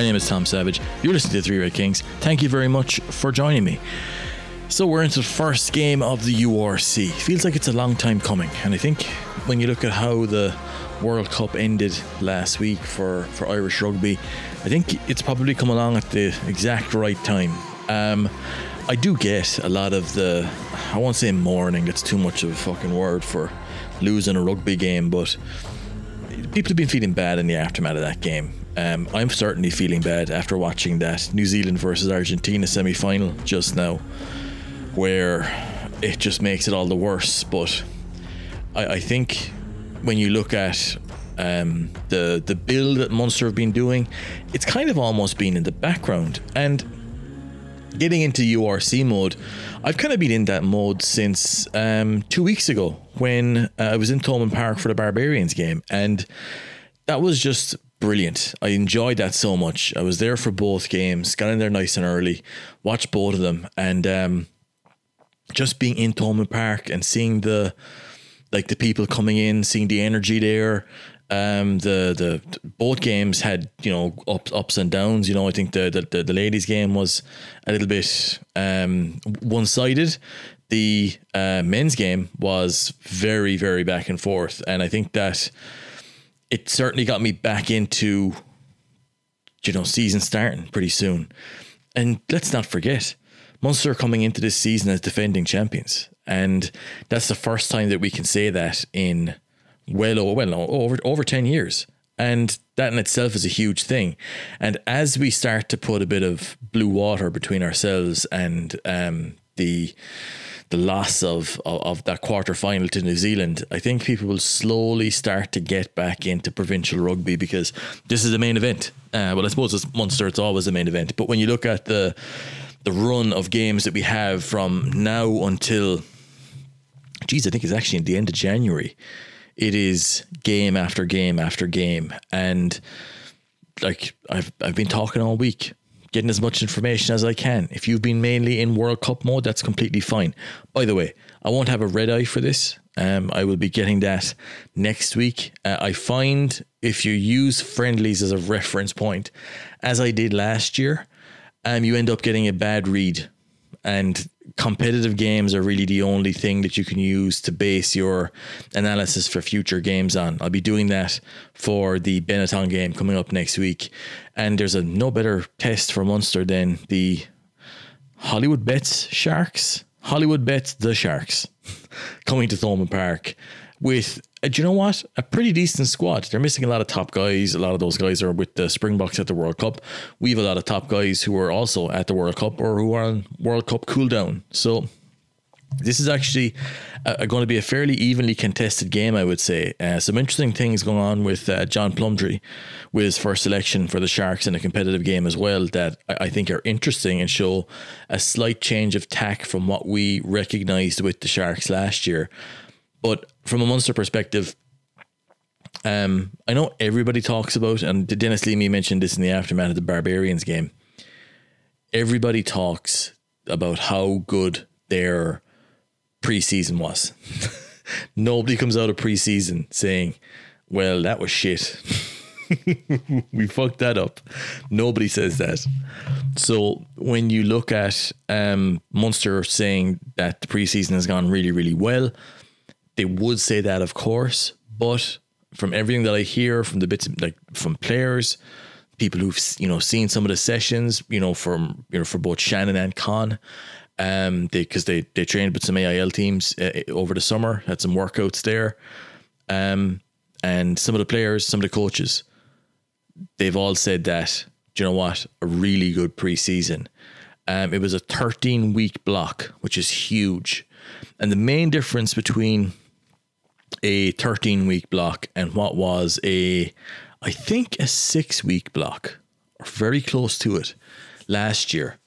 My name is Tom Savage. You're listening to Three Red Kings. Thank you very much for joining me. So we're into the first game of the URC. Feels like it's a long time coming, and I think when you look at how the World Cup ended last week for, for Irish rugby, I think it's probably come along at the exact right time. Um, I do get a lot of the, I won't say mourning, it's too much of a fucking word for losing a rugby game, but people have been feeling bad in the aftermath of that game. Um, I'm certainly feeling bad after watching that New Zealand versus Argentina semi final just now where it just makes it all the worse. But I, I think when you look at um, the the build that Munster have been doing, it's kind of almost been in the background. And getting into URC mode, I've kind of been in that mode since um, two weeks ago when uh, I was in Thomond Park for the Barbarians game, and that was just brilliant. I enjoyed that so much. I was there for both games, got in there nice and early, watched both of them, and um, just being in Thomond Park and seeing the like the people coming in, seeing the energy there. Um, the the both games had you know ups ups and downs. You know, I think the the, the ladies game was a little bit um, one sided. The uh, men's game was very very back and forth, and I think that it certainly got me back into you know season starting pretty soon. And let's not forget, Munster coming into this season as defending champions, and that's the first time that we can say that in well over well over over ten years, and that in itself is a huge thing. And as we start to put a bit of blue water between ourselves and um, the the loss of, of, of that quarter final to New Zealand, I think people will slowly start to get back into provincial rugby because this is the main event. Uh, well, I suppose it's Munster; it's always the main event. But when you look at the the run of games that we have from now until, geez, I think it's actually in the end of January. It is game after game after game, and like I've I've been talking all week, getting as much information as I can. If you've been mainly in World Cup mode, that's completely fine. By the way, I won't have a red eye for this. Um, I will be getting that next week. Uh, I find if you use friendlies as a reference point, as I did last year, um, you end up getting a bad read. And competitive games are really the only thing that you can use to base your analysis for future games on. I'll be doing that for the Benetton game coming up next week. And there's a no better test for Munster than the Hollywood Bets Sharks. Hollywood Bets the Sharks coming to Thomond Park with uh, do you know what? A pretty decent squad. They're missing a lot of top guys. A lot of those guys are with the Springboks at the World Cup. We have a lot of top guys who are also at the World Cup or who are on World Cup cooldown. So this is actually uh, going to be a fairly evenly contested game, I would say. Uh, some interesting things going on with uh, John Plumtree with his first selection for the Sharks in a competitive game as well that I, I think are interesting and show a slight change of tack from what we recognised with the Sharks last year. But from a Munster perspective, um, I know everybody talks about, and Denis Leamy mentioned this in the aftermath of the Barbarians game. Everybody talks about how good their preseason was. Nobody comes out of preseason saying, "Well, that was shit." we fucked that up. Nobody says that. So when you look at um, Munster saying that the preseason has gone really, really well, they would say that, of course, but from everything that I hear from the bits like from players, people who've you know seen some of the sessions, you know, from you know for both Shannon and Con, um, they because they they trained with some AIL teams uh, over the summer, had some workouts there, um, and some of the players, some of the coaches, they've all said that. Do you know what? A really good preseason. Um, it was a 13 week block, which is huge. And the main difference between a 13 week block and what was a, I think, a six week block or very close to it last year.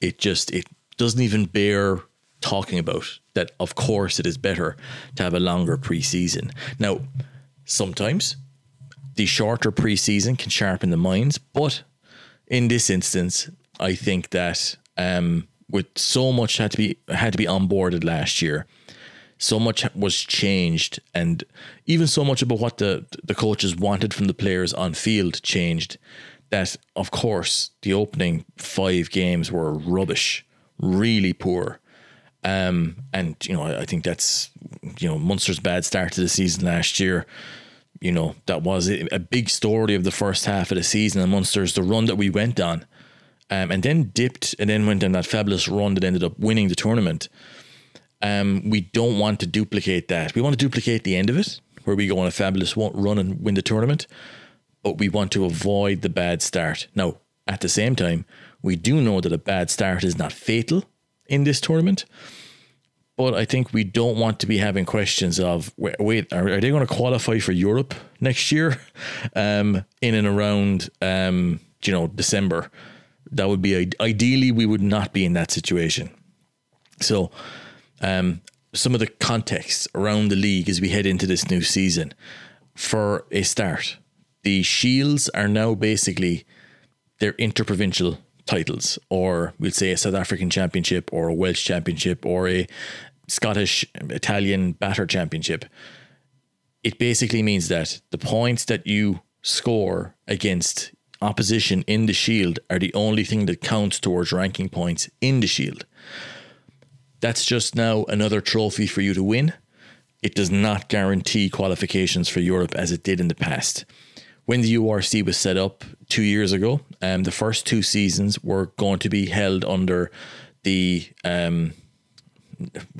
It just, it doesn't even bear talking about that. Of course, it is better to have a longer preseason. Now, sometimes the shorter preseason can sharpen the minds, but in this instance, I think that um, with so much had to be had to be onboarded last year, so much was changed, and even so much about what the the coaches wanted from the players on field changed. That of course the opening five games were rubbish, really poor. Um, and you know, I, think that's you know Munster's bad start to the season last year. You know that was a big story of the first half of the season. And Munster's the run that we went on, um, and then dipped, and then went on that fabulous run that ended up winning the tournament. Um, we don't want to duplicate that. We want to duplicate the end of it, where we go on a fabulous run and win the tournament, but we want to avoid the bad start. Now, at the same time, we do know that a bad start is not fatal in this tournament. But I think we don't want to be having questions of wait, are, are they going to qualify for Europe next year, um, in and around um, you know December? That would be ideally we would not be in that situation. So, um, some of the context around the league as we head into this new season. For a start, the Shields are now basically their interprovincial titles, or we'll say a South African championship, or a Welsh championship, or a Scottish Italian batter championship. It basically means that the points that you score against opposition in the Shield are the only thing that counts towards ranking points in the Shield. That's just now another trophy for you to win. It does not guarantee qualifications for Europe as it did in the past when the URC was set up two years ago, um, the first two seasons were going to be held under the um,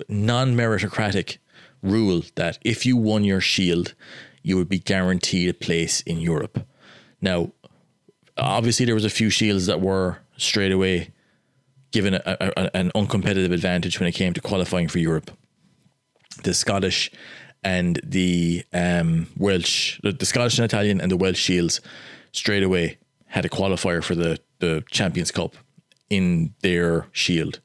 non meritocratic rule that if you won your shield, you would be guaranteed a place in Europe. Now, obviously, there was a few shields that were straight away given a, a, an uncompetitive advantage when it came to qualifying for Europe. The Scottish and the um, Welsh, the, the, Scottish and Italian and the Welsh Shields straight away had a qualifier for the, the Champions Cup in their shield.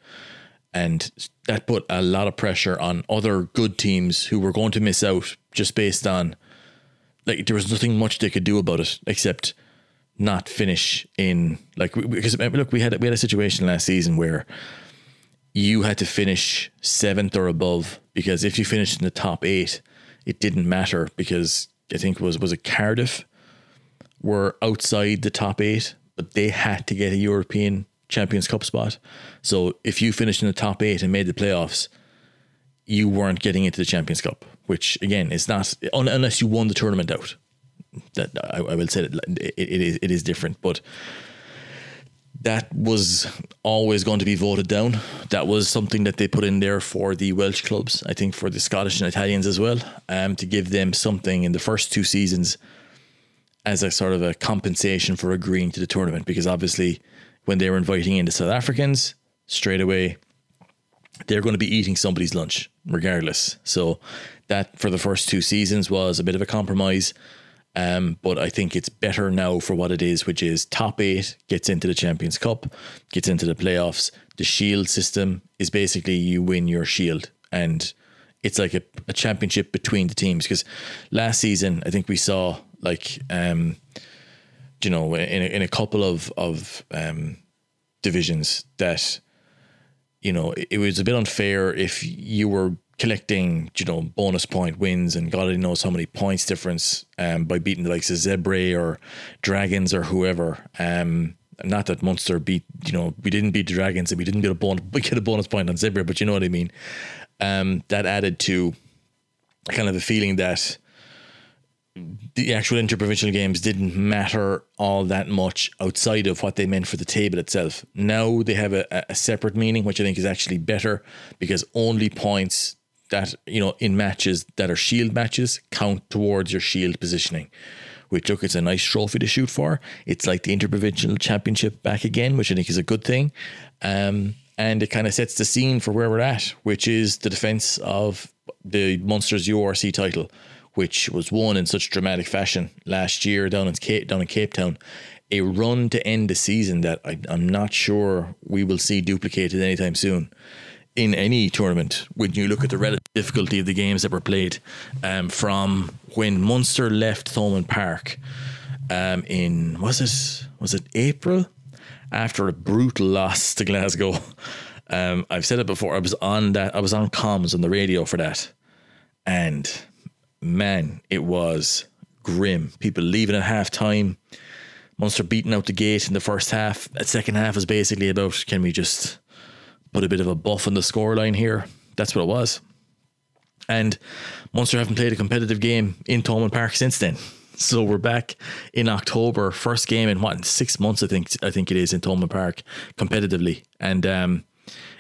And that put a lot of pressure on other good teams who were going to miss out just based on, like, there was nothing much they could do about it except not finish in, like, because uh, look, we had, we had a situation last season where you had to finish seventh or above because if you finished in the top eight, it didn't matter because I think it was was it Cardiff were outside the top eight, but they had to get a European Champions Cup spot. So if you finished in the top eight and made the playoffs, you weren't getting into the Champions Cup, which again is not unless you won the tournament out. That I, I will say that it, it is it is different, but that was always going to be voted down. That was something that they put in there for the Welsh clubs, I think for the Scottish and Italians as well, um, to give them something in the first two seasons as a sort of a compensation for agreeing to the tournament. Because obviously, when they were inviting in the South Africans, straight away, they're going to be eating somebody's lunch regardless. So that for the first two seasons was a bit of a compromise. Um, but I think it's better now for what it is, which is top eight gets into the Champions Cup, gets into the playoffs. The shield system is basically you win your shield, and it's like a, a championship between the teams. Because last season, I think we saw like, um, you know, in a, in a couple of of um, divisions that, you know, it, it was a bit unfair if you were collecting, you know, bonus point wins and God only knows how many points difference um, by beating the likes of Zebre or Dragons or whoever. Um, not that Munster beat, you know, we didn't beat the Dragons and we didn't get a bonus, we get a bonus point on Zebre, but you know what I mean. Um, that added to kind of a feeling that the actual interprovincial games didn't matter all that much outside of what they meant for the table itself. Now they have a, a separate meaning, which I think is actually better because only points that you know in matches that are shield matches count towards your shield positioning. Which look it's a nice trophy to shoot for. It's like the interprovincial championship back again which i think is a good thing. Um, and it kind of sets the scene for where we're at which is the defense of the Munster's urc title which was won in such dramatic fashion last year down in cape down in cape town. A run to end the season that I, i'm not sure we will see duplicated anytime soon in any tournament when you look at the relative difficulty of the games that were played um, from when Munster left Thomond Park um, in was it was it April after a brutal loss to Glasgow. Um, I've said it before. I was on that. I was on comms on the radio for that, and man, it was grim. People leaving at half time. Munster beating out the gate in the first half. The second half was basically about can we just put a bit of a buff on the scoreline here? That's what it was. And Munster haven't played a competitive game in Thomond Park since then. So we're back in October, first game in what six months I think I think it is in Thomond Park competitively, and um,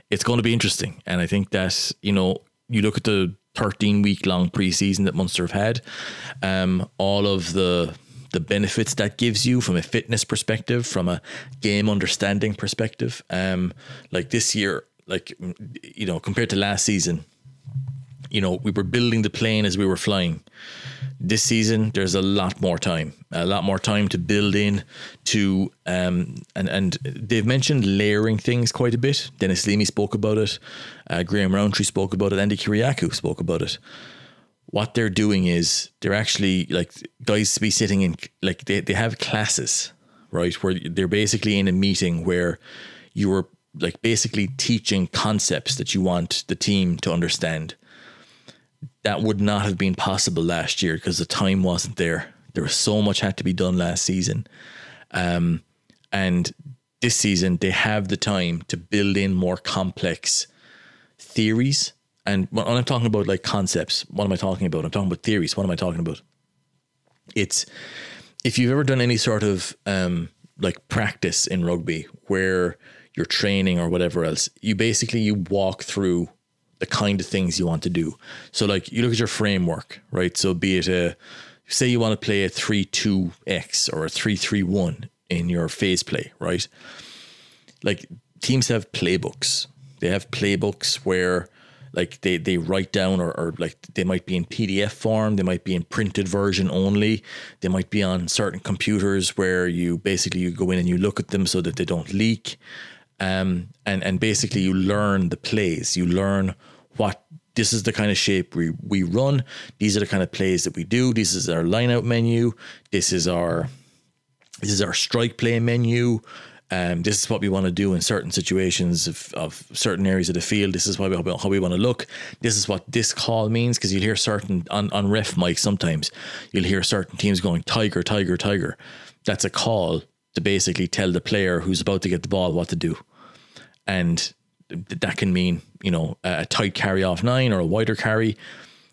it's going to be interesting. And I think that you know you look at the 13 week long preseason that Munster have had, um, all of the the benefits that gives you from a fitness perspective, from a game understanding perspective. Um, like this year, like you know, compared to last season, you know, we were building the plane as we were flying. This season, there's a lot more time, a lot more time to build in to, um, and and they've mentioned layering things quite a bit. Denis Leamy spoke about it, uh, Graham Rowntree spoke about it, Andy Kyriacou spoke about it. What they're doing is they're actually like guys to be sitting in like they, they have classes, right? Where they're basically in a meeting where you are like basically teaching concepts that you want the team to understand that would not have been possible last year because the time wasn't there. There was so much had to be done last season. Um, and this season, they have the time to build in more complex theories. And when I'm talking about like concepts, what am I talking about? I'm talking about theories. What am I talking about? It's if you've ever done any sort of um, like practice in rugby where you're training or whatever else, you basically you walk through the kind of things you want to do. So like you look at your framework, right? So be it a say you want to play a 3-2-X or a 3-3-1 in your phase play, right? Like teams have playbooks. They have playbooks where like they, they write down or, or like they might be in PDF form, they might be in printed version only, they might be on certain computers where you basically you go in and you look at them so that they don't leak. Um, and and basically you learn the plays, you learn what this is the kind of shape we, we run. These are the kind of plays that we do. This is our line out menu. This is our this is our strike play menu. Um, this is what we want to do in certain situations of, of certain areas of the field. This is why we, how we want to look. This is what this call means because you'll hear certain on, on ref mic sometimes you'll hear certain teams going tiger, tiger, tiger. That's a call to basically tell the player who's about to get the ball what to do. And that can mean you know a tight carry off nine or a wider carry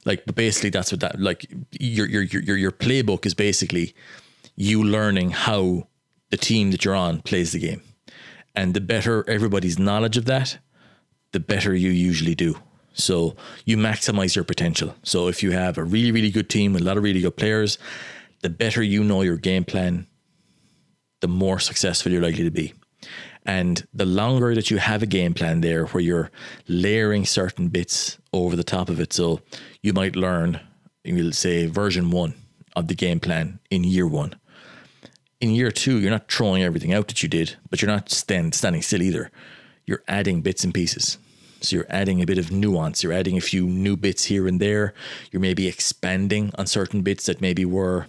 like but basically that's what that like your your your your playbook is basically you learning how the team that you're on plays the game. And the better everybody's knowledge of that the better you usually do. So you maximize your potential. So if you have a really really good team with a lot of really good players the better you know your game plan the more successful you're likely to be. And the longer that you have a game plan there where you're layering certain bits over the top of it, so you might learn, you'll say version one of the game plan in year one. In year two, you're not throwing everything out that you did, but you're not stand, standing still either. You're adding bits and pieces. So you're adding a bit of nuance. You're adding a few new bits here and there. You're maybe expanding on certain bits that maybe were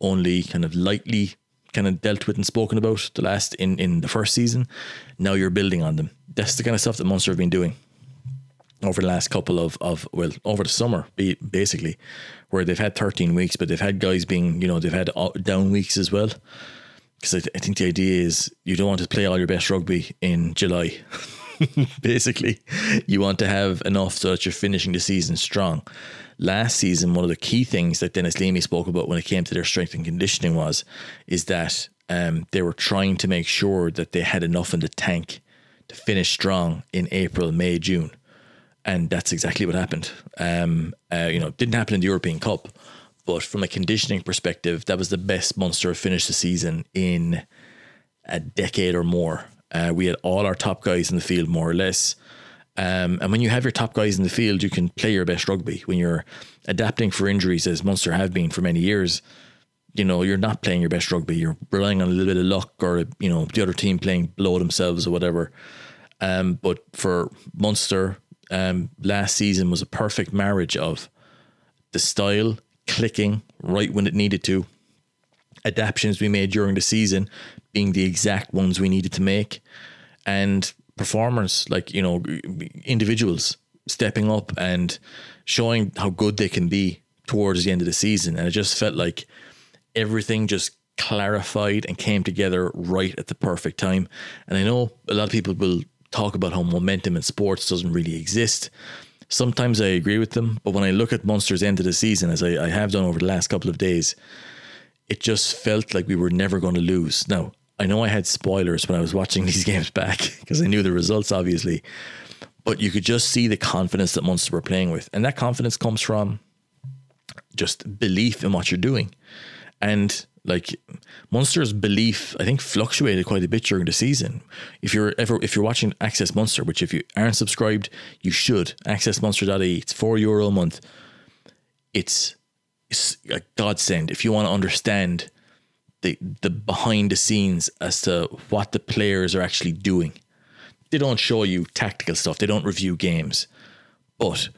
only kind of lightly kind of dealt with and spoken about the last in in the first season. Now you're building on them. That's the kind of stuff that Munster have been doing over the last couple of of well over the summer basically, where they've had 13 weeks, but they've had guys being you know they've had down weeks as well. Because I, th- I think the idea is you don't want to play all your best rugby in July. basically, you want to have enough so that you're finishing the season strong last season, one of the key things that Denis Leamy spoke about when it came to their strength and conditioning was is that um, they were trying to make sure that they had enough in the tank to finish strong in April, May, June, and that's exactly what happened. Um, uh, you know, didn't happen in the European Cup, but from a conditioning perspective, that was the best Munster finish the season in a decade or more. Uh, we had all our top guys in the field, more or less. Um, and when you have your top guys in the field, you can play your best rugby. When you're adapting for injuries, as Munster have been for many years, you know, you're not playing your best rugby. You're relying on a little bit of luck or, you know, the other team playing below themselves or whatever. Um, but for Munster, um, last season was a perfect marriage of the style clicking right when it needed to, adaptations we made during the season being the exact ones we needed to make, and performers, like you know, individuals stepping up and showing how good they can be towards the end of the season. And it just felt like everything just clarified and came together right at the perfect time. And I know a lot of people will talk about how momentum in sports doesn't really exist. Sometimes I agree with them, but when I look at Munster's end of the season, as I, I have done over the last couple of days, it just felt like we were never going to lose. Now, I know I had spoilers when I was watching these games back because I knew the results, obviously, but you could just see the confidence that Munster were playing with. And that confidence comes from just belief in what you're doing. And like Munster's belief, I think fluctuated quite a bit during the season. If you're ever if you're watching Access Munster, which if you aren't subscribed, you should. AccessMunster.ie. It's four euro a month. It's it's a godsend if you want to understand the the behind the scenes as to what the players are actually doing. They don't show you tactical stuff. They don't review games, but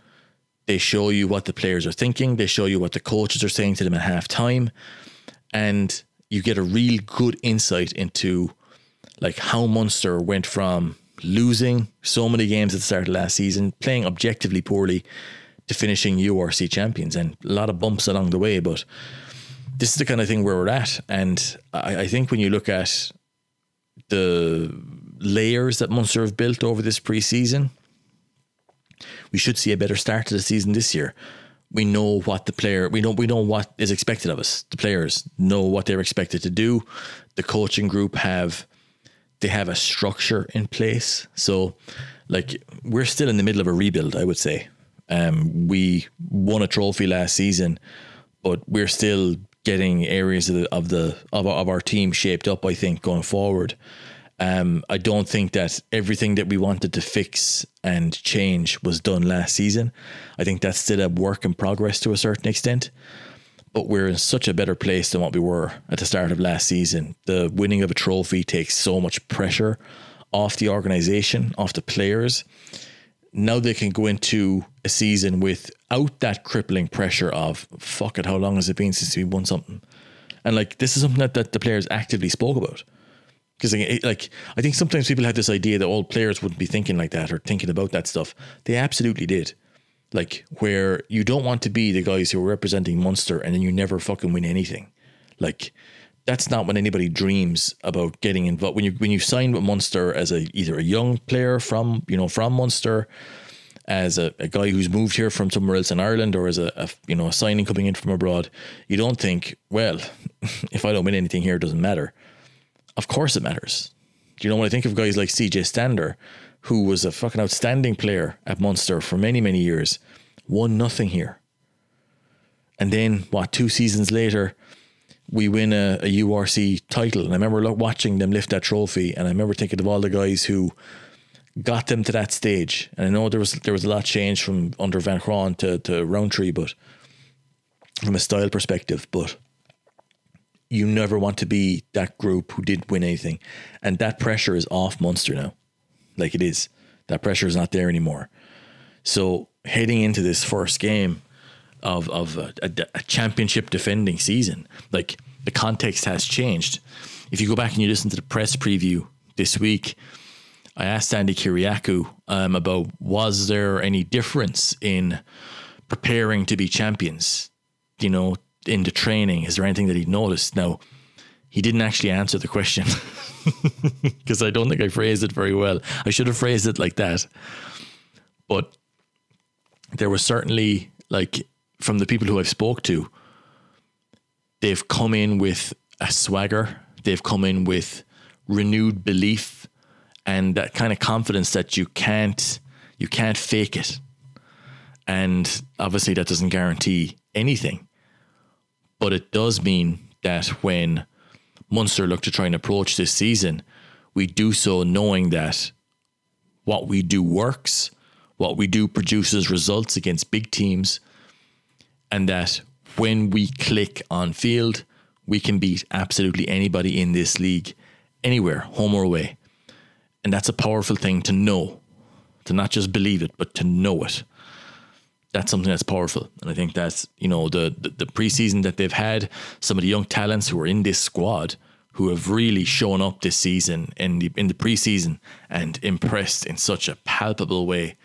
they show you what the players are thinking. They show you what the coaches are saying to them at half time and you get a real good insight into like how Munster went from losing so many games at the start of last season, playing objectively poorly, to finishing URC champions, and a lot of bumps along the way. But this is the kind of thing where we're at, and I, I think when you look at the layers that Munster have built over this preseason, we should see a better start to the season this year we know what the player we know we know what is expected of us. The players know what they're expected to do. The coaching group have they have a structure in place. So like we're still in the middle of a rebuild, I would say. Um, we won a trophy last season, but we're still getting areas of the of the of, of our team shaped up. I think going forward, um, I don't think that everything that we wanted to fix and change was done last season. I think that's still a work in progress to a certain extent. But we're in such a better place than what we were at the start of last season. The winning of a trophy takes so much pressure off the organization, off the players. Now they can go into a season without that crippling pressure of fuck it, how long has it been since we won something? And like this is something that, that the players actively spoke about because like I think sometimes people have this idea that all players wouldn't be thinking like that or thinking about that stuff. They absolutely did. Like where you don't want to be the guys who are representing Munster and then you never fucking win anything. Like that's not what anybody dreams about getting involved. When you when you sign with Munster as a either a young player from you know from Munster, as a, a guy who's moved here from somewhere else in Ireland, or as a, a you know a signing coming in from abroad, you don't think, well, if I don't win anything here, it doesn't matter of course it matters. You know, when I think of guys like CJ Stander, who was a fucking outstanding player at Munster for many, many years, won nothing here. And then, what, two seasons later, we win a, a URC title. And I remember watching them lift that trophy, and I remember thinking of all the guys who got them to that stage. And I know there was there was a lot changed from under Van Graan to, to Rowntree, but from a style perspective, but you never want to be that group who didn't win anything. And that pressure is off Munster now. Like it is. That pressure is not there anymore. So heading into this first game of, of a, a, a championship defending season, like the context has changed. If you go back and you listen to the press preview this week, I asked Andy Kyriacou um, about was there any difference in preparing to be champions? You know, into training? Is there anything that he noticed? Now, he didn't actually answer the question because I don't think I phrased it very well. I should have phrased it like that. But there was certainly like from the people who I've spoke to, they've come in with a swagger. They've come in with renewed belief and that kind of confidence that you can't you can't fake it. And obviously that doesn't guarantee anything. But it does mean that when Munster look to try and approach this season, we do so knowing that what we do works, what we do produces results against big teams, and that when we click on field, we can beat absolutely anybody in this league, anywhere, home or away. And that's a powerful thing to know, to not just believe it, but to know it that's something that's powerful. And I think that's, you know, the, the, the preseason that they've had, some of the young talents who are in this squad who have really shown up this season in the in the preseason and impressed in such a palpable way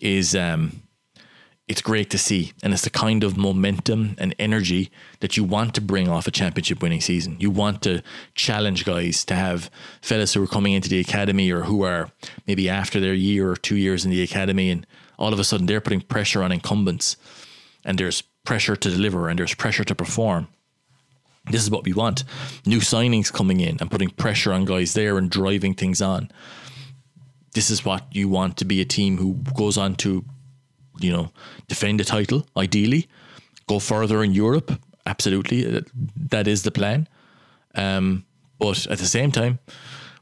is um, it's great to see. And it's the kind of momentum and energy that you want to bring off a championship winning season. You want to challenge guys to have fellas who are coming into the academy or who are maybe after their year or two years in the academy and all of a sudden they're putting pressure on incumbents and there's pressure to deliver and there's pressure to perform. This is what we want. New signings coming in and putting pressure on guys there and driving things on. This is what you want to be a team who goes on to you know, defend the title, ideally, go further in Europe. Absolutely, that is the plan. Um, but at the same time,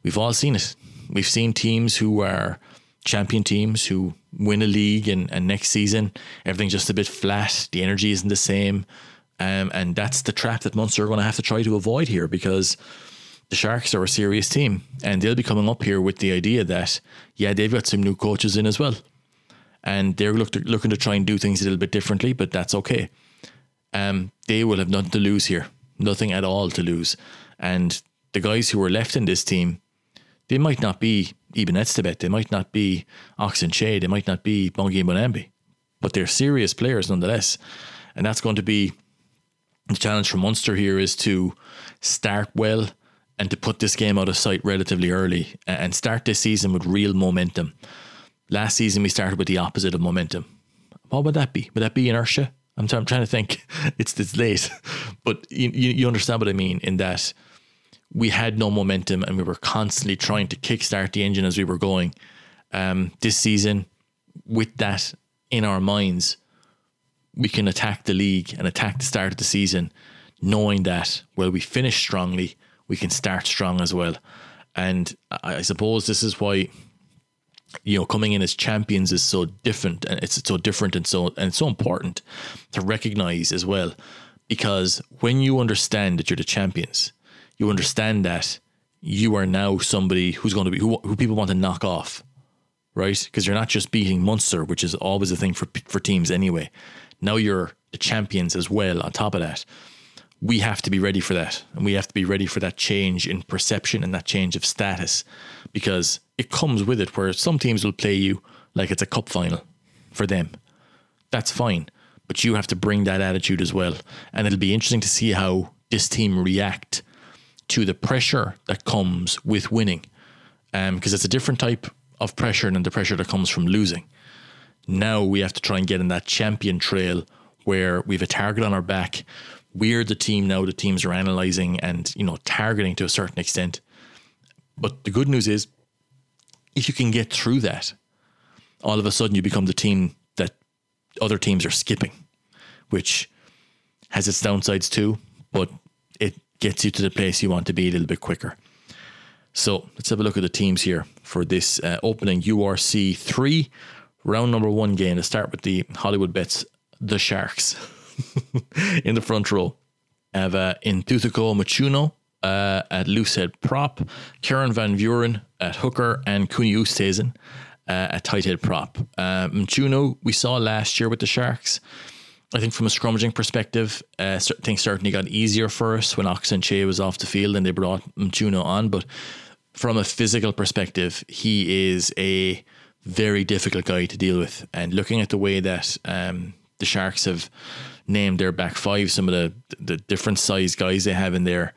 we've all seen it. We've seen teams who are champion teams who win a league, and, and next season everything's just a bit flat. The energy isn't the same, um, and that's the trap that Munster are going to have to try to avoid here because the Sharks are a serious team, and they'll be coming up here with the idea that yeah, they've got some new coaches in as well and they're look to, looking to try and do things a little bit differently, but that's okay. Um, they will have nothing to lose here, nothing at all to lose. And the guys who are left in this team, they might not be Eben Etzebeth, they might not be Ox Nché, they might not be Bongi Mbonambi, but they're serious players nonetheless. And that's going to be the challenge for Munster here is to start well and to put this game out of sight relatively early and start this season with real momentum. Last season, we started with the opposite of momentum. What would that be? Would that be inertia? I'm, t- I'm trying to think. It's it's late, but you, you, you understand what I mean in that we had no momentum and we were constantly trying to kickstart the engine as we were going. Um, this season, with that in our minds, we can attack the league and attack the start of the season, knowing that well we finish strongly, we can start strong as well. And I, suppose this is why you know, coming in as champions is so different and it's so different and so and it's so important to recognize as well. Because when you understand that you're the champions, you understand that you are now somebody who's going to be who, who people want to knock off, right? Because you're not just beating Munster, which is always a thing for for teams anyway. Now you're the champions as well. On top of that, we have to be ready for that, and we have to be ready for that change in perception and that change of status, because it comes with it where some teams will play you like it's a cup final for them. That's fine. But you have to bring that attitude as well. And it'll be interesting to see how this team react to the pressure that comes with winning. Because um, it's a different type of pressure than the pressure that comes from losing. Now we have to try and get in that champion trail where we've a target on our back. We're the team now the teams are analysing and, you know, targeting to a certain extent. But the good news is if you can get through that, all of a sudden you become the team that other teams are skipping, which has its downsides too, but gets you to the place you want to be a little bit quicker. So let's have a look at the teams here for this uh, opening URC 3 round number one game to start with the Hollywood Bets, the Sharks in the front row. Have uh, Ntuthuko Mchunu, uh, at loosehead prop, Kerron van Vuuren at hooker, and Coenie Oosthuizen uh, at tight head prop. Uh, Mchunu, we saw last year with the Sharks. I think from a scrummaging perspective, uh, things certainly got easier for us when Ox Nché was off the field and they brought Mchunu on. But from a physical perspective, he is a very difficult guy to deal with. And looking at the way that um, the Sharks have named their back five, some of the the different size guys they have in there,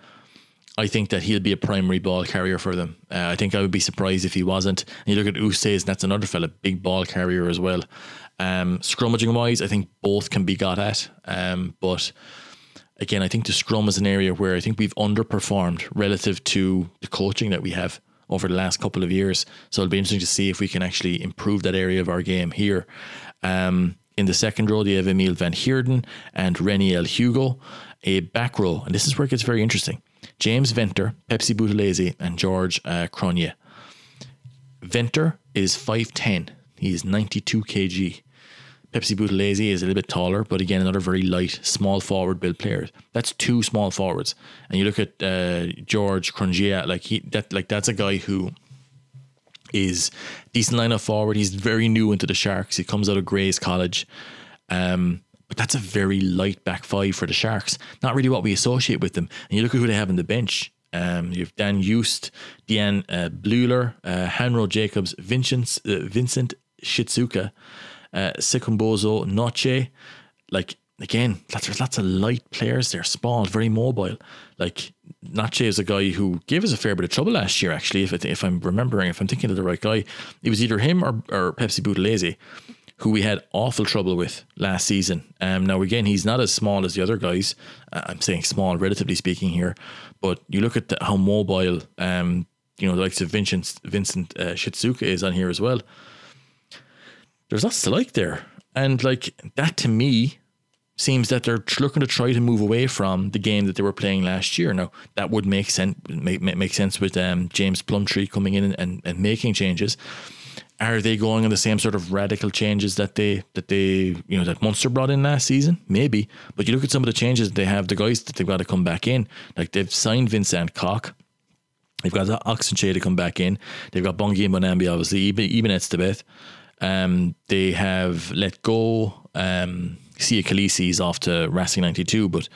I think that he'll be a primary ball carrier for them. Uh, I think I would be surprised if he wasn't. And you look at Ustays, and that's another fella, big ball carrier as well. Um, scrummaging wise, I think both can be got at. Um, but again, I think the scrum is an area where I think we've underperformed relative to the coaching that we have over the last couple of years. So it'll be interesting to see if we can actually improve that area of our game here. Um, in the second row, they have Emile van Heerden and Reniel Hugo. A back row, and this is where it gets very interesting. James Venter, Phepsi Buthelezi, and George uh, Cronje. Venter is 5'10. He is 92 kg. Phepsi Buthelezi is a little bit taller, but again, another very light, small forward build player. That's two small forwards. And you look at uh, George Cronje, like he that like that's a guy who is decent line of forward. He's very new into the Sharks. He comes out of Gray's College. Um, but that's a very light back five for the Sharks. Not really what we associate with them. And you look at who they have on the bench. Um, you have Dan Jooste, Dean uh, Bleuler, uh, Hanro Jacobs, Vincent, uh, Vincent Tshituka, uh, Sikumbozo, Noche. Like again, there's lots of light players there, small, very mobile. Like Noche is a guy who gave us a fair bit of trouble last year. Actually, if it, if I'm remembering, if I'm thinking of the right guy, it was either him or, or Phepsi Buthelezi who we had awful trouble with last season. Um, now, again, he's not as small as the other guys. Uh, I'm saying small, relatively speaking here, but you look at the, how mobile, um, you know, the likes of Vincent Vincent uh, Tshituka is on here as well. There's lots to like there, and like that to me seems that they're looking to try to move away from the game that they were playing last year. Now that would make sense make, make sense with um, James Plumtree coming in and, and making changes. Are they going on the same sort of radical changes that they that they you know that Munster brought in last season? Maybe, but you look at some of the changes they have. The guys that they've got to come back in, like they've signed Vincent Koch. They've got Ox Nché to come back in. They've got Bongi and Mbonambi, obviously, Eben Etzebeth. Um, they have let go. Um, Siya Kolisi is off to Racing 92, but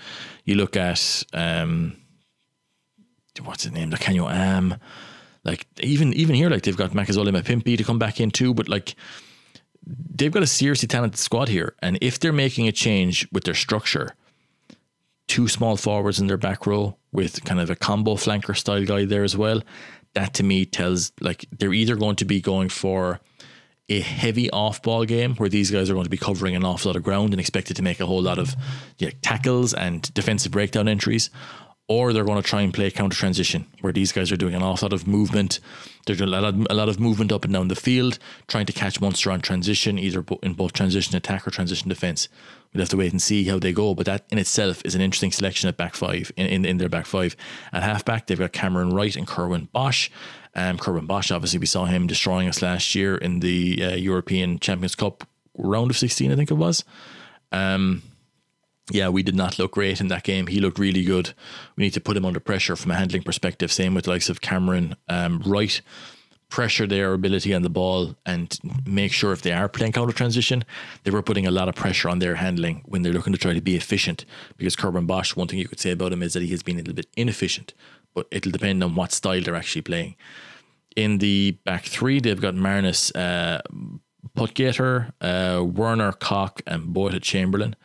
you look at um, what's his name? Lukhanyo Am. Like even even here, like they've got Makazole Mapimpi to come back in too, but like they've got a seriously talented squad here. And if they're making a change with their structure, two small forwards in their back row with kind of a combo flanker style guy there as well, that to me tells like they're either going to be going for a heavy off ball game where these guys are going to be covering an awful lot of ground and expected to make a whole lot of yeah, tackles and defensive breakdown entries, or they're going to try and play counter transition where these guys are doing an awful lot of movement. They're doing a lot, of, a lot of movement up and down the field, trying to catch Munster on transition, either in both transition attack or transition defence. We'll have to wait and see how they go, but that in itself is an interesting selection at back five, in, in, in their back five. At half back, they've got Cameron Wright and Curwin Bosch. Um, Curwin Bosch, obviously, we saw him destroying us last year in the uh, European Champions Cup round of 16, I think it was. Um, yeah, we did not look great in that game. He looked really good. We need to put him under pressure from a handling perspective. Same with the likes of Cameron um, Wright. Pressure their ability on the ball and make sure if they are playing counter transition, they were putting a lot of pressure on their handling when they're looking to try to be efficient. Because Curwin Bosch, one thing you could say about him is that he has been a little bit inefficient, but it'll depend on what style they're actually playing. In the back three, they've got Marinus uh, Potgieter, uh, Werner Kok, and Boeta Chamberlain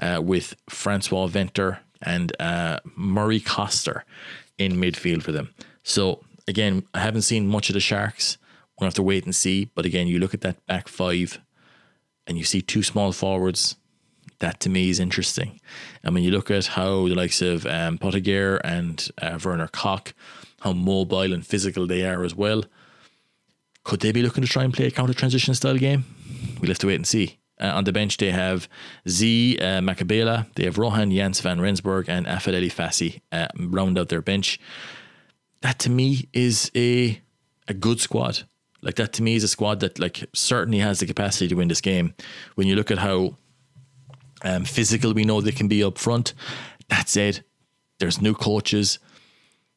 uh, with Francois Venter and uh, Murray Koster in midfield for them. So again, I haven't seen much of the Sharks. We'll have to wait and see. But again, you look at that back five and you see two small forwards. That to me is interesting. And when you look at how the likes of um, and uh, Werner Kok, how mobile and physical they are as well, could they be looking to try and play a counter transition style game? We'll have to wait and see. Uh, on the bench, they have Z uh, Macabela, they have Rohan Janse van Rensburg, and Aphelele Fassi uh, round out their bench. That to me is a a good squad. Like that to me is a squad that like certainly has the capacity to win this game. When you look at how um, physical we know they can be up front, that said, there's new coaches.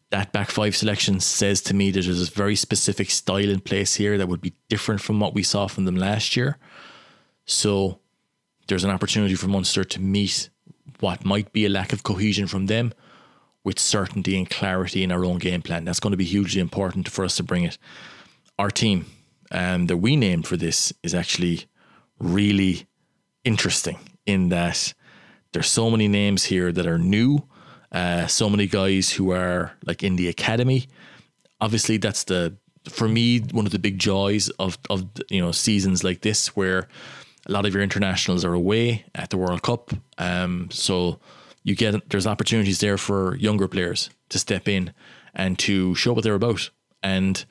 That back five selection says to me that there's a very specific style in place here that would be different from what we saw from them last year. So there's an opportunity for Munster to meet what might be a lack of cohesion from them with certainty and clarity in our own game plan. That's going to be hugely important for us to bring it. Our team um, that we named for this is actually really interesting in that there's so many names here that are new, uh, so many guys who are like in the academy. Obviously, that's the for me one of the big joys of of you know seasons like this where a lot of your internationals are away at the World Cup. Um, so you get there's opportunities there for younger players to step in and to show what they're about. And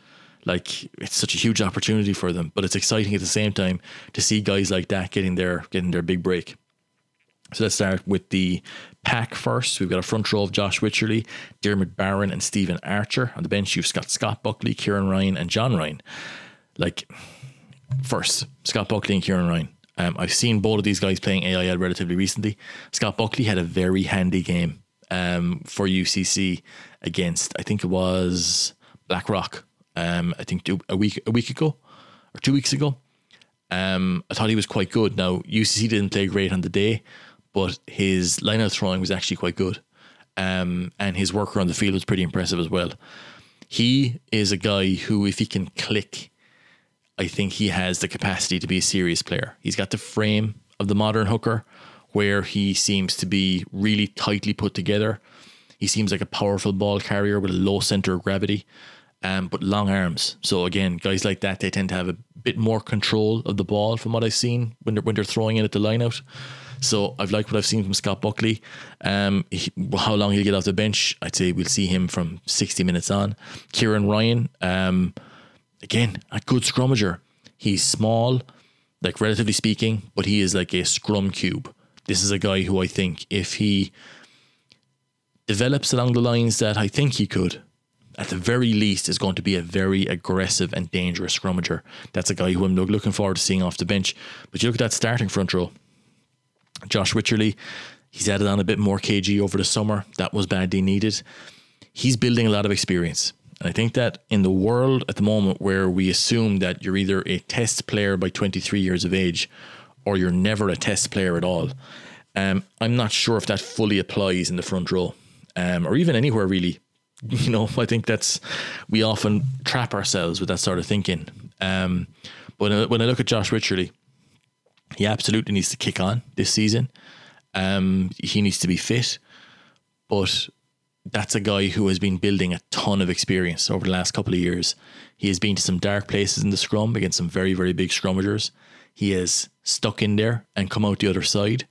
like it's such a huge opportunity for them, but it's exciting at the same time to see guys like that getting their getting their big break. So let's start with the pack first. We've got a front row of Josh Wycherley, Diarmuid Barron, and Stephen Archer. On the bench, you've got Scott Buckley, Kieran Ryan, and John Ryan. Like, first, Scott Buckley and Kieran Ryan. Um, I've seen both of these guys playing AIL relatively recently. Scott Buckley had a very handy game um, for UCC against, I think it was Blackrock. Um, I think a week a week ago or two weeks ago. Um, I thought he was quite good. Now UCC didn't play great on the day, but his line out throwing was actually quite good, um, and his work around the field was pretty impressive as well. He is a guy who, if he can click I think he has the capacity to be a serious player. He's got the frame of the modern hooker, where he seems to be really tightly put together. He seems like a powerful ball carrier with a low center of gravity, um, but long arms. So again, guys like that, they tend to have a bit more control of the ball from what I've seen when they're when they're throwing it at the lineout. So I've liked what I've seen from Scott Buckley. Um, he, how long he'll get off the bench, I'd say we'll see him from 60 minutes on. Kieran Ryan, um, again, a good scrummager. He's small, like relatively speaking, but he is like a scrum cube. This is a guy who I think if he develops along the lines that I think he could, at the very least, is going to be a very aggressive and dangerous scrummager. That's a guy who I'm looking forward to seeing off the bench. But you look at that starting front row. Josh Wycherley, he's added on a bit more kg over the summer. That was badly needed. He's building a lot of experience. And I think that in the world at the moment where we assume that you're either a test player by 23 years of age or you're never a test player at all, um, I'm not sure if that fully applies in the front row um, or even anywhere really. You know, I think that's we often trap ourselves with that sort of thinking. Um, but when I look at Josh Wycherley, he absolutely needs to kick on this season. Um, he needs to be fit, but that's a guy who has been building a ton of experience over the last couple of years. He has been to some dark places in the scrum against some very, very big scrummagers. He has stuck in there and come out the other side.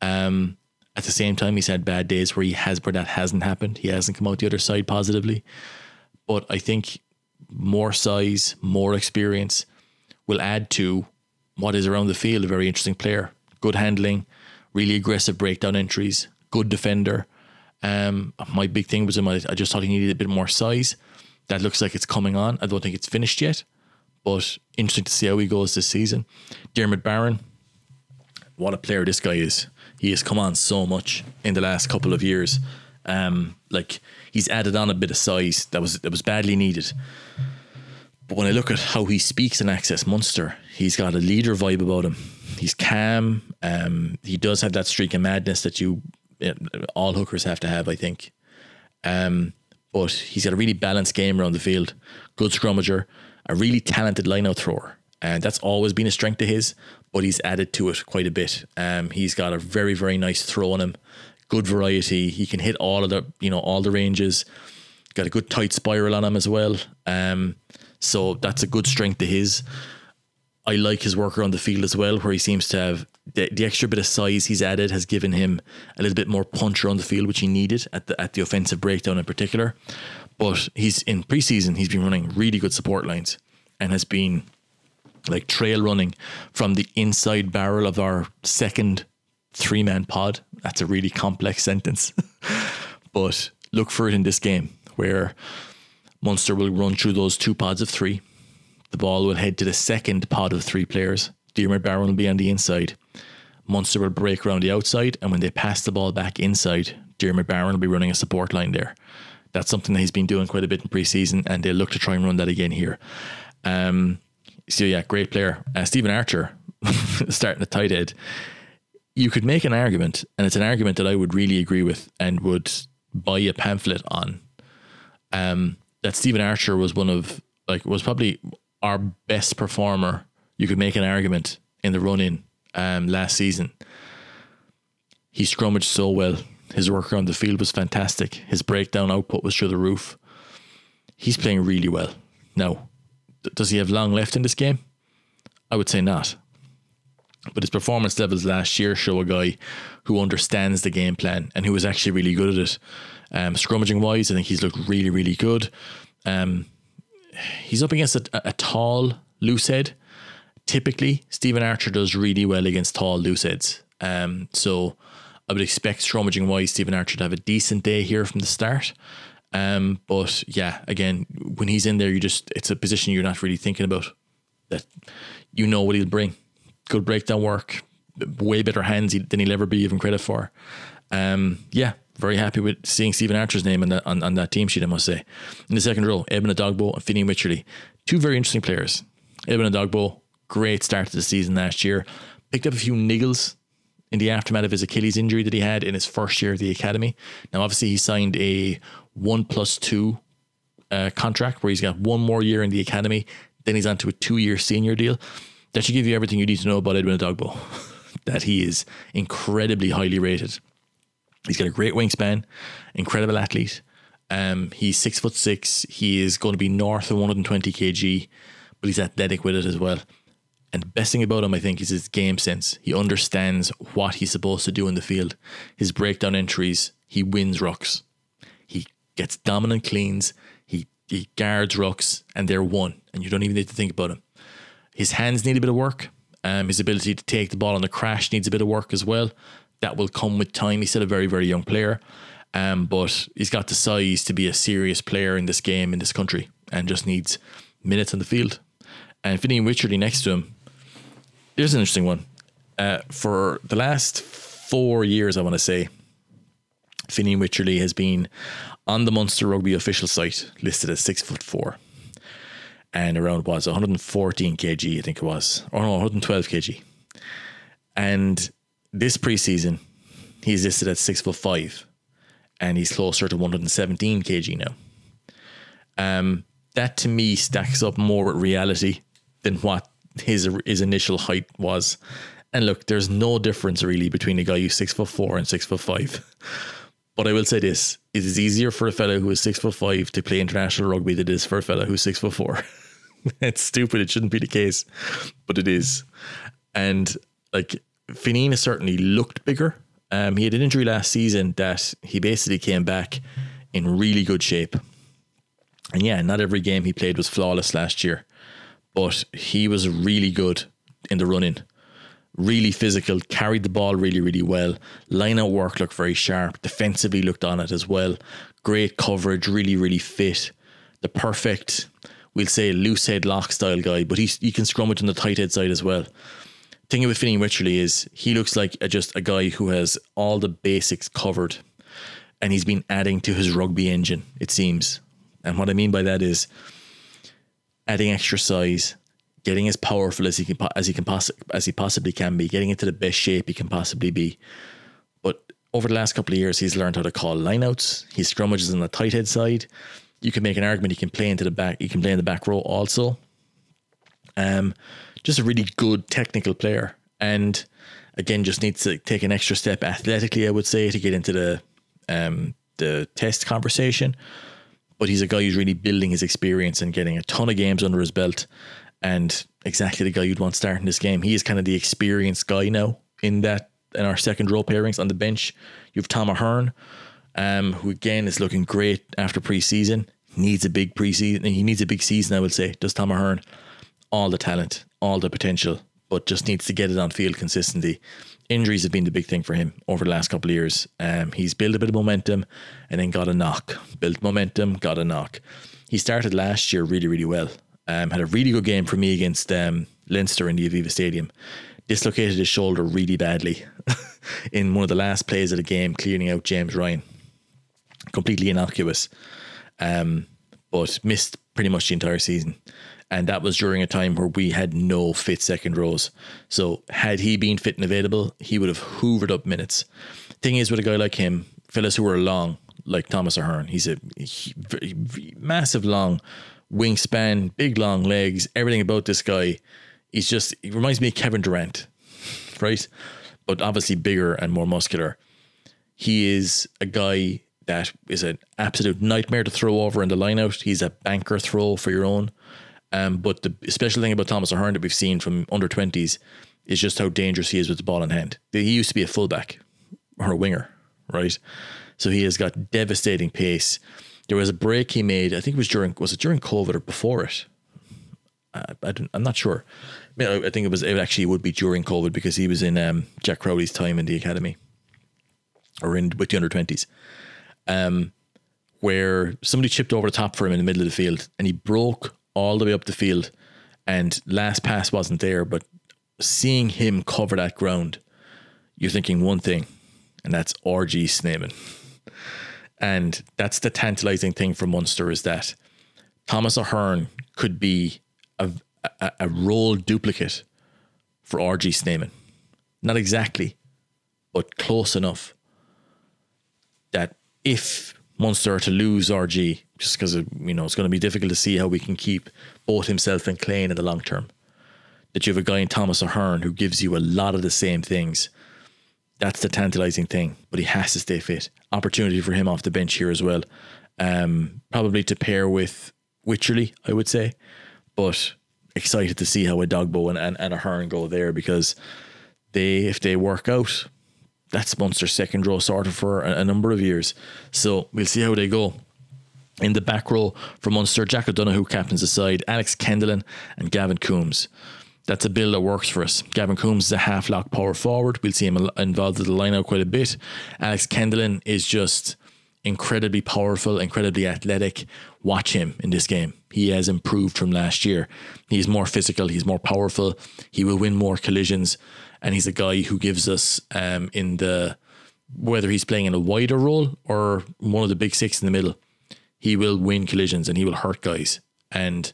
Um, at the same time, he's had bad days where he has where that hasn't happened. He hasn't come out the other side positively. But I think more size, more experience will add to what is around the field a very interesting player. Good handling, really aggressive breakdown entries, good defender. Um, my big thing was him. I, just thought he needed a bit more size. That looks like it's coming on. I don't think it's finished yet, but interesting to see how he goes this season. Diarmuid Barron, what a player this guy is. He has come on so much in the last couple of years. Um, like he's added on a bit of size that was that was badly needed. But when I look at how he speaks in Access Munster, he's got a leader vibe about him. He's calm. Um, he does have that streak of madness that you all hookers have to have, I think. Um, but he's got a really balanced game around the field. Good scrummager, a really talented lineout thrower. And that's always been a strength of his, but he's added to it quite a bit. Um, he's got a very, very nice throw on him. Good variety. He can hit all of the, you know, all the ranges. Got a good tight spiral on him as well. Um, so that's a good strength to his. I like his work around the field as well, where he seems to have the, the extra bit of size he's added has given him a little bit more puncher on the field, which he needed at the at the offensive breakdown in particular. But he's in preseason, he's been running really good support lines and has been like trail running from the inside barrel of our second three man pod. That's a really complex sentence. but look for it in this game where Munster will run through those two pods of three. The ball will head to the second pod of three players. Diarmuid Barron will be on the inside. Munster will break around the outside, and when they pass the ball back inside, Diarmuid Barron will be running a support line there. That's something that he's been doing quite a bit in preseason, and they'll look to try and run that again here. Um, so yeah, great player. Uh, Stephen Archer starting at tight end. You could make an argument, and it's an argument that I would really agree with and would buy a pamphlet on. Um, that Stephen Archer was one of like was probably our best performer. You could make an argument in the run in um, last season. He scrummaged so well. His work around the field was fantastic. His breakdown output was through the roof. He's playing really well. Now, does he have long left in this game? I would say not. But his performance levels last year show a guy who understands the game plan and who was actually really good at it. Um, scrummaging wise, I think he's looked really, really good. Um, he's up against a, a tall loose head typically Stephen Archer does really well against tall loose. Um, so I would expect scrummaging wise Stephen Archer to have a decent day here from the start. Um, but yeah, again, when he's in there, you just it's a position you're not really thinking about. That you know what he'll bring. Good breakdown work, way better hands than he'll ever be given credit for. Um, yeah, very happy with seeing Stephen Archer's name on that on, on that team sheet, I must say. In the second row, Edwin Edogbo and Fineen Wycherley. Two very interesting players. Edwin Edogbo, great start to the season last year. Picked up a few niggles in the aftermath of his Achilles injury that he had in his first year of the academy. Now, obviously, he signed a one plus two uh, contract where he's got one more year in the academy, Then he's onto a two year senior deal. That should give you everything you need to know about Edwin Edogbo. that he is incredibly highly rated. He's got a great wingspan, incredible athlete. Um, he's six foot six. He is going to be north of 120 kg, but he's athletic with it as well. And the best thing about him, I think, is his game sense. He understands what he's supposed to do in the field. His breakdown entries, he wins rucks. He gets dominant cleans. He he guards rucks, and they're won. And you don't even need to think about him. His hands need a bit of work. Um, his ability to take the ball on the crash needs a bit of work as well. That will come with time. He's still a very, very young player. Um, but he's got the size to be a serious player in this game in this country and just needs minutes on the field. And Fineen Wycherley next to him, here's an interesting one. Uh, for the last four years, I want to say, Fineen Wycherley has been on the Munster Rugby official site listed as six foot four and around was 114 kg, I think it was, or no, 112 kg. And this preseason, he's listed at six foot five, and he's closer to 117 kg now. Um, that to me stacks up more with reality than what his his initial height was. And look, there's no difference really between a guy who's six foot four and six foot five. But I will say this: it is easier for a fellow who is six foot five to play international rugby than it is for a fellow who's six foot four. it's stupid. It shouldn't be the case, but it is. And like Fineen certainly looked bigger. Um, he had an injury last season that he basically came back in really good shape. And yeah, not every game he played was flawless last year, but he was really good in the running. Really physical, carried the ball really, really well. Line out work looked very sharp. Defensively looked on it as well. Great coverage, really, really fit. The perfect we'll say loose head lock style guy, but he's, he can scrum it on the tight head side as well. Thing with Fineen Wycherley is he looks like a, just a guy who has all the basics covered, and he's been adding to his rugby engine. It seems, and what I mean by that is adding extra size, getting as powerful as he can as he can poss- as he possibly can be, getting into the best shape he can possibly be. But over the last couple of years, he's learned how to call lineouts. He scrummages on the tight head side you can make an argument he can play into the back. He can play in the back row also. Um, just a really good technical player, and again, just needs to take an extra step athletically. I would say to get into the um, the test conversation. But he's a guy who's really building his experience and getting a ton of games under his belt, and exactly the guy you'd want starting this game. He is kind of the experienced guy now in that in our second row pairings on the bench. You've Tom Ahern, um, who again is looking great after preseason. Needs a big preseason. He needs a big season, I would say. Does Tom Ahern. All the talent, all the potential, but just needs to get it on field consistently. Injuries have been the big thing for him over the last couple of years. Um, he's built a bit of momentum and then got a knock. Built momentum, got a knock. He started last year really, really well. Um, had a really good game for me against um, Leinster in the Aviva Stadium. Dislocated his shoulder really badly in one of the last plays of the game, clearing out James Ryan completely innocuous, um, but missed pretty much the entire season. And that was during a time where we had no fit second rows. So had he been fit and available, he would have hoovered up minutes. Thing is, with a guy like him, fellas who are long, like Thomas Ahern, he's a he, massive long wingspan, big long legs, everything about this guy. He's just, he reminds me of Kevin Durant, right? But obviously bigger and more muscular. He is a guy that is an absolute nightmare to throw over in the lineout. He's a banker throw for your own. Um, but the special thing about Thomas Ahern that we've seen from under 20s is just how dangerous he is with the ball in hand. He used to be a fullback or a winger, right? So he has got devastating pace. There was a break he made, I think it was during, was it during COVID or before it? I, I am not sure. I, mean, I, think it was, it actually would be during COVID because he was in um, Jack Crowley's time in the academy or in with the under 20s um, where somebody chipped over the top for him in the middle of the field and he broke all the way up the field and last pass wasn't there. But seeing him cover that ground, you're thinking one thing, and that's RG Snyman. And that's the tantalizing thing for Munster is that Thomas Ahern could be a, a, a role duplicate for RG Snyman. Not exactly, but close enough that if Munster to lose RG just because you know it's going to be difficult to see how we can keep both himself and Kleyn in the long term. That you have a guy in Thomas Ahern who gives you a lot of the same things. That's the tantalising thing, but he has to stay fit. Opportunity for him off the bench here as well. Um, probably to pair with Wycherley, I would say. But excited to see how Edogbo and, and, and Ahern go there because they, if they work out, that's Munster's second row sorted for a, a, number of years. So we'll see how they go. In the back row for Munster, Jack O'Donoghue captains the side, Alex Kendellen and Gavin Coombs. That's a bill that works for us. Gavin Coombs is a half lock power forward. We'll see him involved in the line quite a bit. Alex Kendellen is just incredibly powerful, incredibly athletic. Watch him in this game. He has improved from last year. He's more physical, he's more powerful, he will win more collisions, and he's a guy who gives us um, in the whether he's playing in a wider role or one of the big six in the middle, he will win collisions and he will hurt guys. And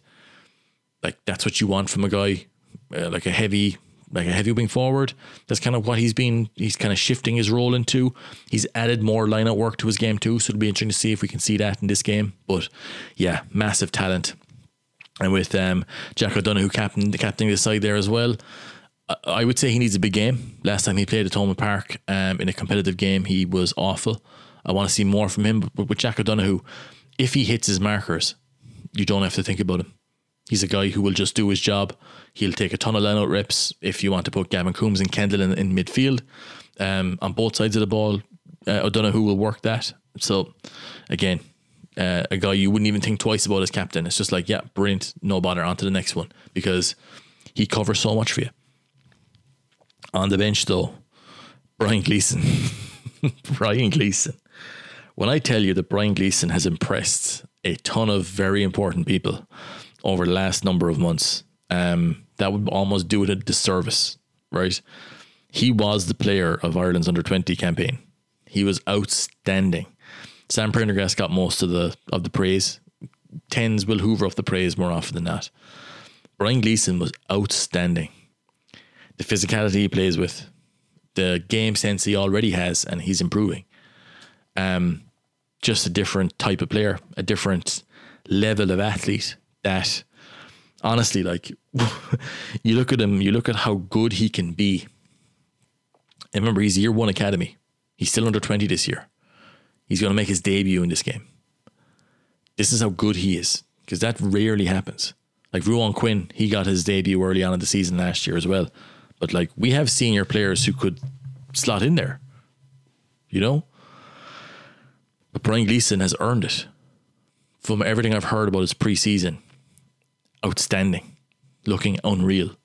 like that's what you want from a guy, uh, like a heavy like a heavy wing forward. That's kind of what he's been. He's kind of shifting his role into. He's added more line work to his game too, so it'll be interesting to see if we can see that in this game. But yeah, massive talent, and with um, Jack O'Donoghue captain captaining the side there as well. I would say he needs a big game. Last time he played at Thomond Park um, in a competitive game, he was awful. I want to see more from him. But with Jack O'Donoghue, if he hits his markers, you don't have to think about him. He's a guy who will just do his job. He'll take a ton of line reps if you want to put Gavin Coombs and Kendellen, in midfield. Um, on both sides of the ball, uh, O'Donoghue will work that. So, again, uh, a guy you wouldn't even think twice about as captain. It's just like, yeah, brilliant, no bother, on to the next one because he covers so much for you. On the bench, though, Brian Gleeson. Brian Gleeson. When I tell you that Brian Gleeson has impressed a ton of very important people over the last number of months, um, that would almost do it a disservice, right? He was the player of Ireland's under 20 campaign. He was outstanding. Sam Prendergast got most of the of the praise. Tens will hoover up the praise more often than not. Brian Gleeson was outstanding. The physicality he plays with, the game sense he already has, and he's improving. Um, just a different type of player, a different level of athlete that honestly, like you look at him, you look at how good he can be. And remember, he's year one academy. He's still under 20 this year. He's going to make his debut in this game. This is how good he is, because that rarely happens. Like Ruadhán Quinn, he got his debut early on in the season last year as well. But like we have senior players who could slot in there, you know? But Brian Gleeson has earned it. From everything I've heard about his preseason, outstanding, looking unreal.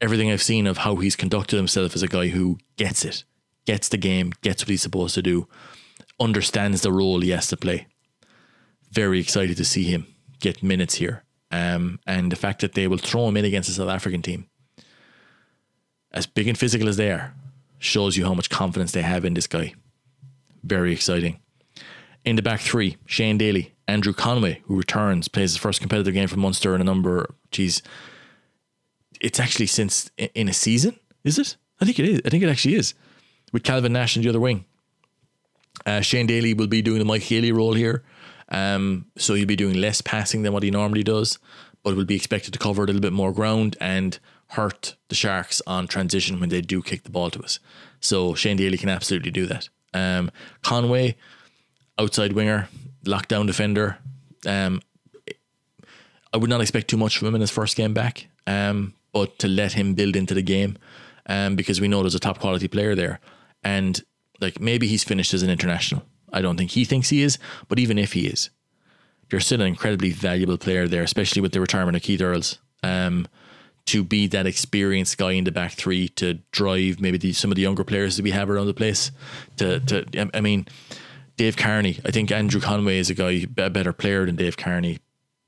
Everything I've seen of how he's conducted himself as a guy who gets it, gets the game, gets what he's supposed to do, understands the role he has to play. Very excited to see him get minutes here. Um, and the fact that they will throw him in against the South African team, as big and physical as they are, shows you how much confidence they have in this guy. Very exciting. In the back three, Shane Daly, Andrew Conway, who returns, plays his first competitive game for Munster in a number. Geez, it's actually since in a season, is it? I think it is. I think it actually is. With Calvin Nash in the other wing. Uh, Shane Daly will be doing the Mike Haley role here. Um, so he'll be doing less passing than what he normally does, but will be expected to cover a little bit more ground and hurt the Sharks on transition when they do kick the ball to us. So Shane Daly can absolutely do that. Um, Conway, outside winger, lockdown defender. Um, I would not expect too much from him in his first game back, um, but to let him build into the game, um, because we know there's a top quality player there, and like maybe he's finished as an international. I don't think he thinks he is, but even if he is, you're still an incredibly valuable player there, especially with the retirement of Keith Earls. Um, to be that experienced guy in the back three to drive maybe the, some of the younger players that we have around the place. To to I mean, Dave Kearney. I think Andrew Conway is a guy, a better player than Dave Kearney.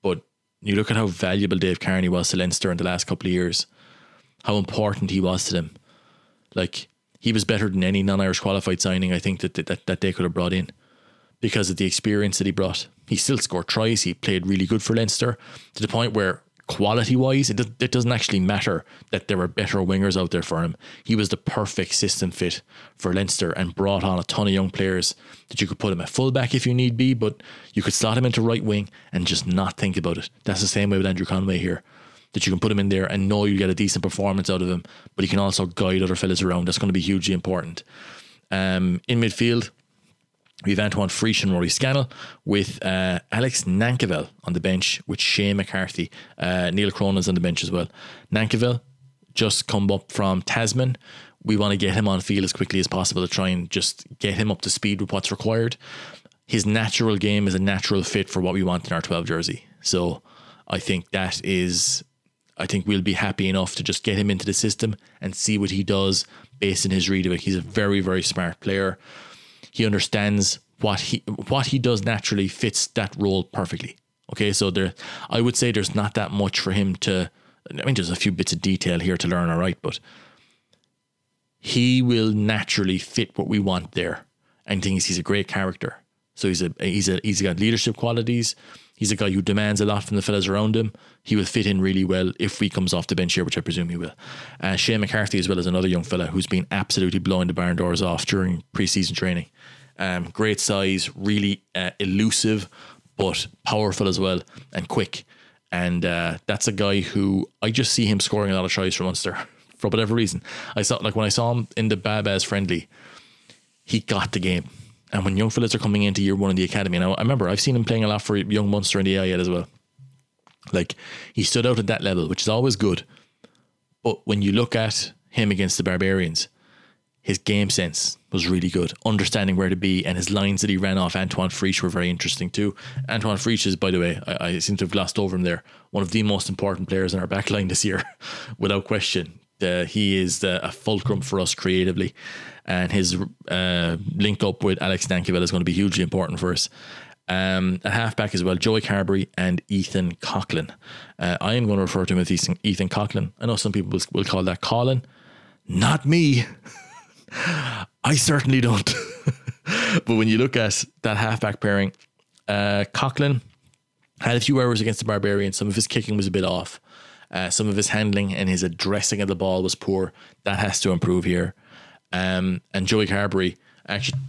But you look at how valuable Dave Kearney was to Leinster in the last couple of years, how important he was to them. Like, he was better than any non Irish qualified signing I think that, that, that they could have brought in because of the experience that he brought. He still scored tries. He played really good for Leinster to the point where quality wise, it, does, it doesn't actually matter that there were better wingers out there for him. He was the perfect system fit for Leinster and brought on a ton of young players that you could put him at fullback if you need be, but you could slot him into right wing and just not think about it. That's the same way with Andrew Conway here. That you can put him in there and know you get a decent performance out of him, but he can also guide other fellas around. That's going to be hugely important. Um, in midfield, we have Antoine Frisch and Rory Scannell with uh, Alex Nankivell on the bench with Shay McCarthy. Uh, Neil Cronin's on the bench as well. Nankivell just come up from Tasman. We want to get him on field as quickly as possible to try and just get him up to speed with what's required. His natural game is a natural fit for what we want in our 12 jersey. So I think that is, I think we'll be happy enough to just get him into the system and see what he does based on his read of it. He's a very, very smart player he understands what he what he does naturally fits that role perfectly. Okay, so there, I would say there's not that much for him to. I mean, there's a few bits of detail here to learn, all right, but he will naturally fit what we want there, and thinks he's a great character. So he's a he's a he's got leadership qualities. He's a guy who demands a lot from the fellas around him. He will fit in really well if he comes off the bench here, which I presume he will. Uh, Shay McCarthy, as well as another young fella who's been absolutely blowing the barn doors off during preseason training. Um, great size, really uh, elusive, but powerful as well and quick. And uh, that's a guy who I just see him scoring a lot of tries for Munster for whatever reason. I saw like when I saw him in the Baa-Baas friendly, he got the game. And when young fellas are coming into year one in the academy, and I, I remember I've seen him playing a lot for young Munster in the AIL as well. Like he stood out at that level, which is always good. But when you look at him against the Barbarians, his game sense was really good, understanding where to be, and his lines that he ran off Antoine Frisch were very interesting too. Antoine Frisch is, by the way, I, I seem to have glossed over him there, one of the most important players in our backline this year, without question. Uh, he is a fulcrum for us creatively, and his uh, link up with Alex Nankivell is going to be hugely important for us. Um, a halfback as well, Joey Carbery and Ethan Coughlan. Uh, I am going to refer to him as Ethan, Ethan Coughlan. I know some people will, will call that Colin. Not me. I certainly don't. but when you look at that halfback pairing, uh, had a few errors against the Barbarians. Some of his kicking was a bit off. Uh, some of his handling and his addressing of the ball was poor. That has to improve here. Um, and Joey Carbery actually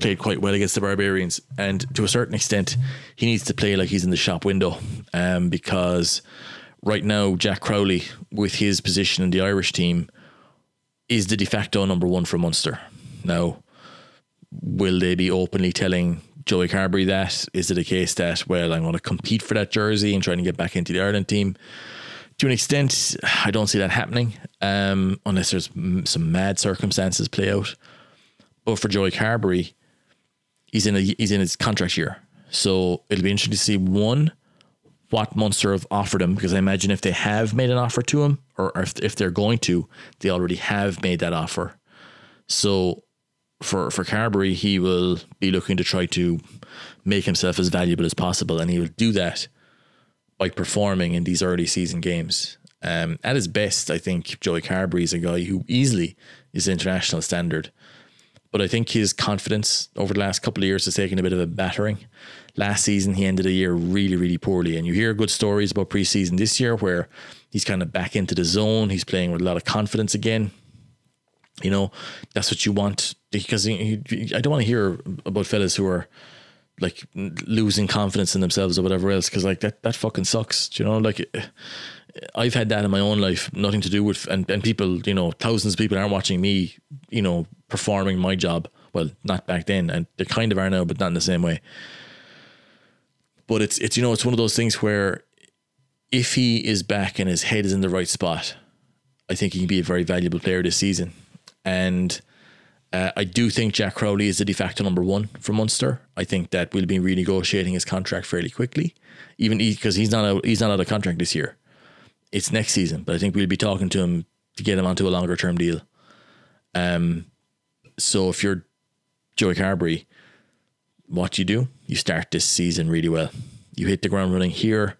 played quite well against the Barbarians. And to a certain extent, he needs to play like he's in the shop window um, because right now, Jack Crowley, with his position in the Irish team, is the de facto number one for Munster. Now, will they be openly telling Joey Carbery that? Is it a case that, well, I'm going to compete for that jersey and trying to get back into the Ireland team? To an extent, I don't see that happening um, unless there's some mad circumstances play out. But for Joey Carbery, he's in a, he's in his contract year, so it'll be interesting to see one what Munster have offered him because I imagine if they have made an offer to him or if, if they're going to, they already have made that offer. So for for Carbery, he will be looking to try to make himself as valuable as possible, and he will do that by performing in these early season games. Um, at his best, I think Joey Carbery is a guy who easily is international standard. But I think his confidence over the last couple of years has taken a bit of a battering. Last season, he ended the year really, really poorly. And you hear good stories about preseason this year where he's kind of back into the zone. He's playing with a lot of confidence again. You know, that's what you want because I don't want to hear about fellas who are like losing confidence in themselves or whatever else because like that that fucking sucks. you know, like I've had that in my own life, nothing to do with and, and people, you know, thousands of people aren't watching me, you know, performing my job. Well, not back then, and they kind of are now, but not in the same way. But it's it's you know it's one of those things where if he is back and his head is in the right spot, I think he can be a very valuable player this season. And uh, I do think Jack Crowley is the de facto number one for Munster. I think that we'll be renegotiating his contract fairly quickly, even because he, he's not out, he's not out of contract this year. It's next season, but I think we'll be talking to him to get him onto a longer term deal. Um, so if you're Joey Carbery, what do you do, you start this season really well. You hit the ground running here,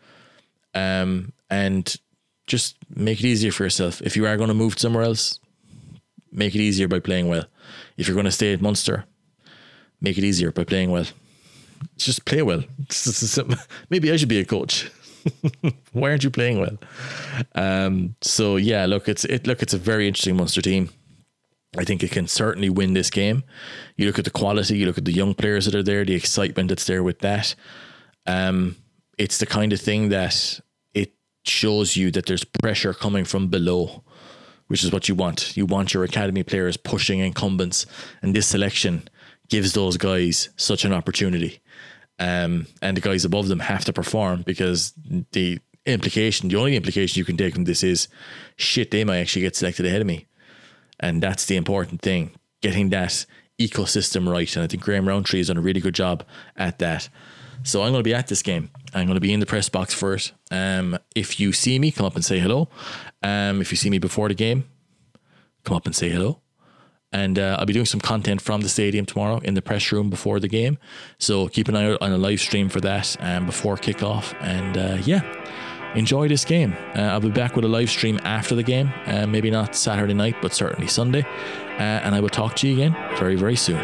um, and just make it easier for yourself. If you are going to move somewhere else, make it easier by playing well. If you're going to stay at Munster, make it easier by playing well. Just play well. Maybe I should be a coach. Why aren't you playing well? Um, so yeah, look, it's it look, it's a very interesting Munster team. I think it can certainly win this game. You look at the quality, you look at the young players that are there, the excitement that's there with that. Um, it's the kind of thing that it shows you that there's pressure coming from below, which is what you want. You want your academy players pushing incumbents, and this selection gives those guys such an opportunity. Um, and the guys above them have to perform because the implication, the only implication you can take from this is shit, they might actually get selected ahead of me. And that's the important thing, getting that ecosystem right. And I think Graham Rowntree has done a really good job at that. So I'm going to be at this game. I'm going to be in the press box for it. Um, if you see me, come up and say hello. Um, if you see me before the game, come up and say hello. And uh, I'll be doing some content from the stadium tomorrow in the press room before the game. So keep an eye out on a live stream for that um, before kickoff. And uh, yeah, enjoy this game. Uh, I'll be back with a live stream after the game. Uh, maybe not Saturday night, but certainly Sunday. Uh, and I will talk to you again very, very soon.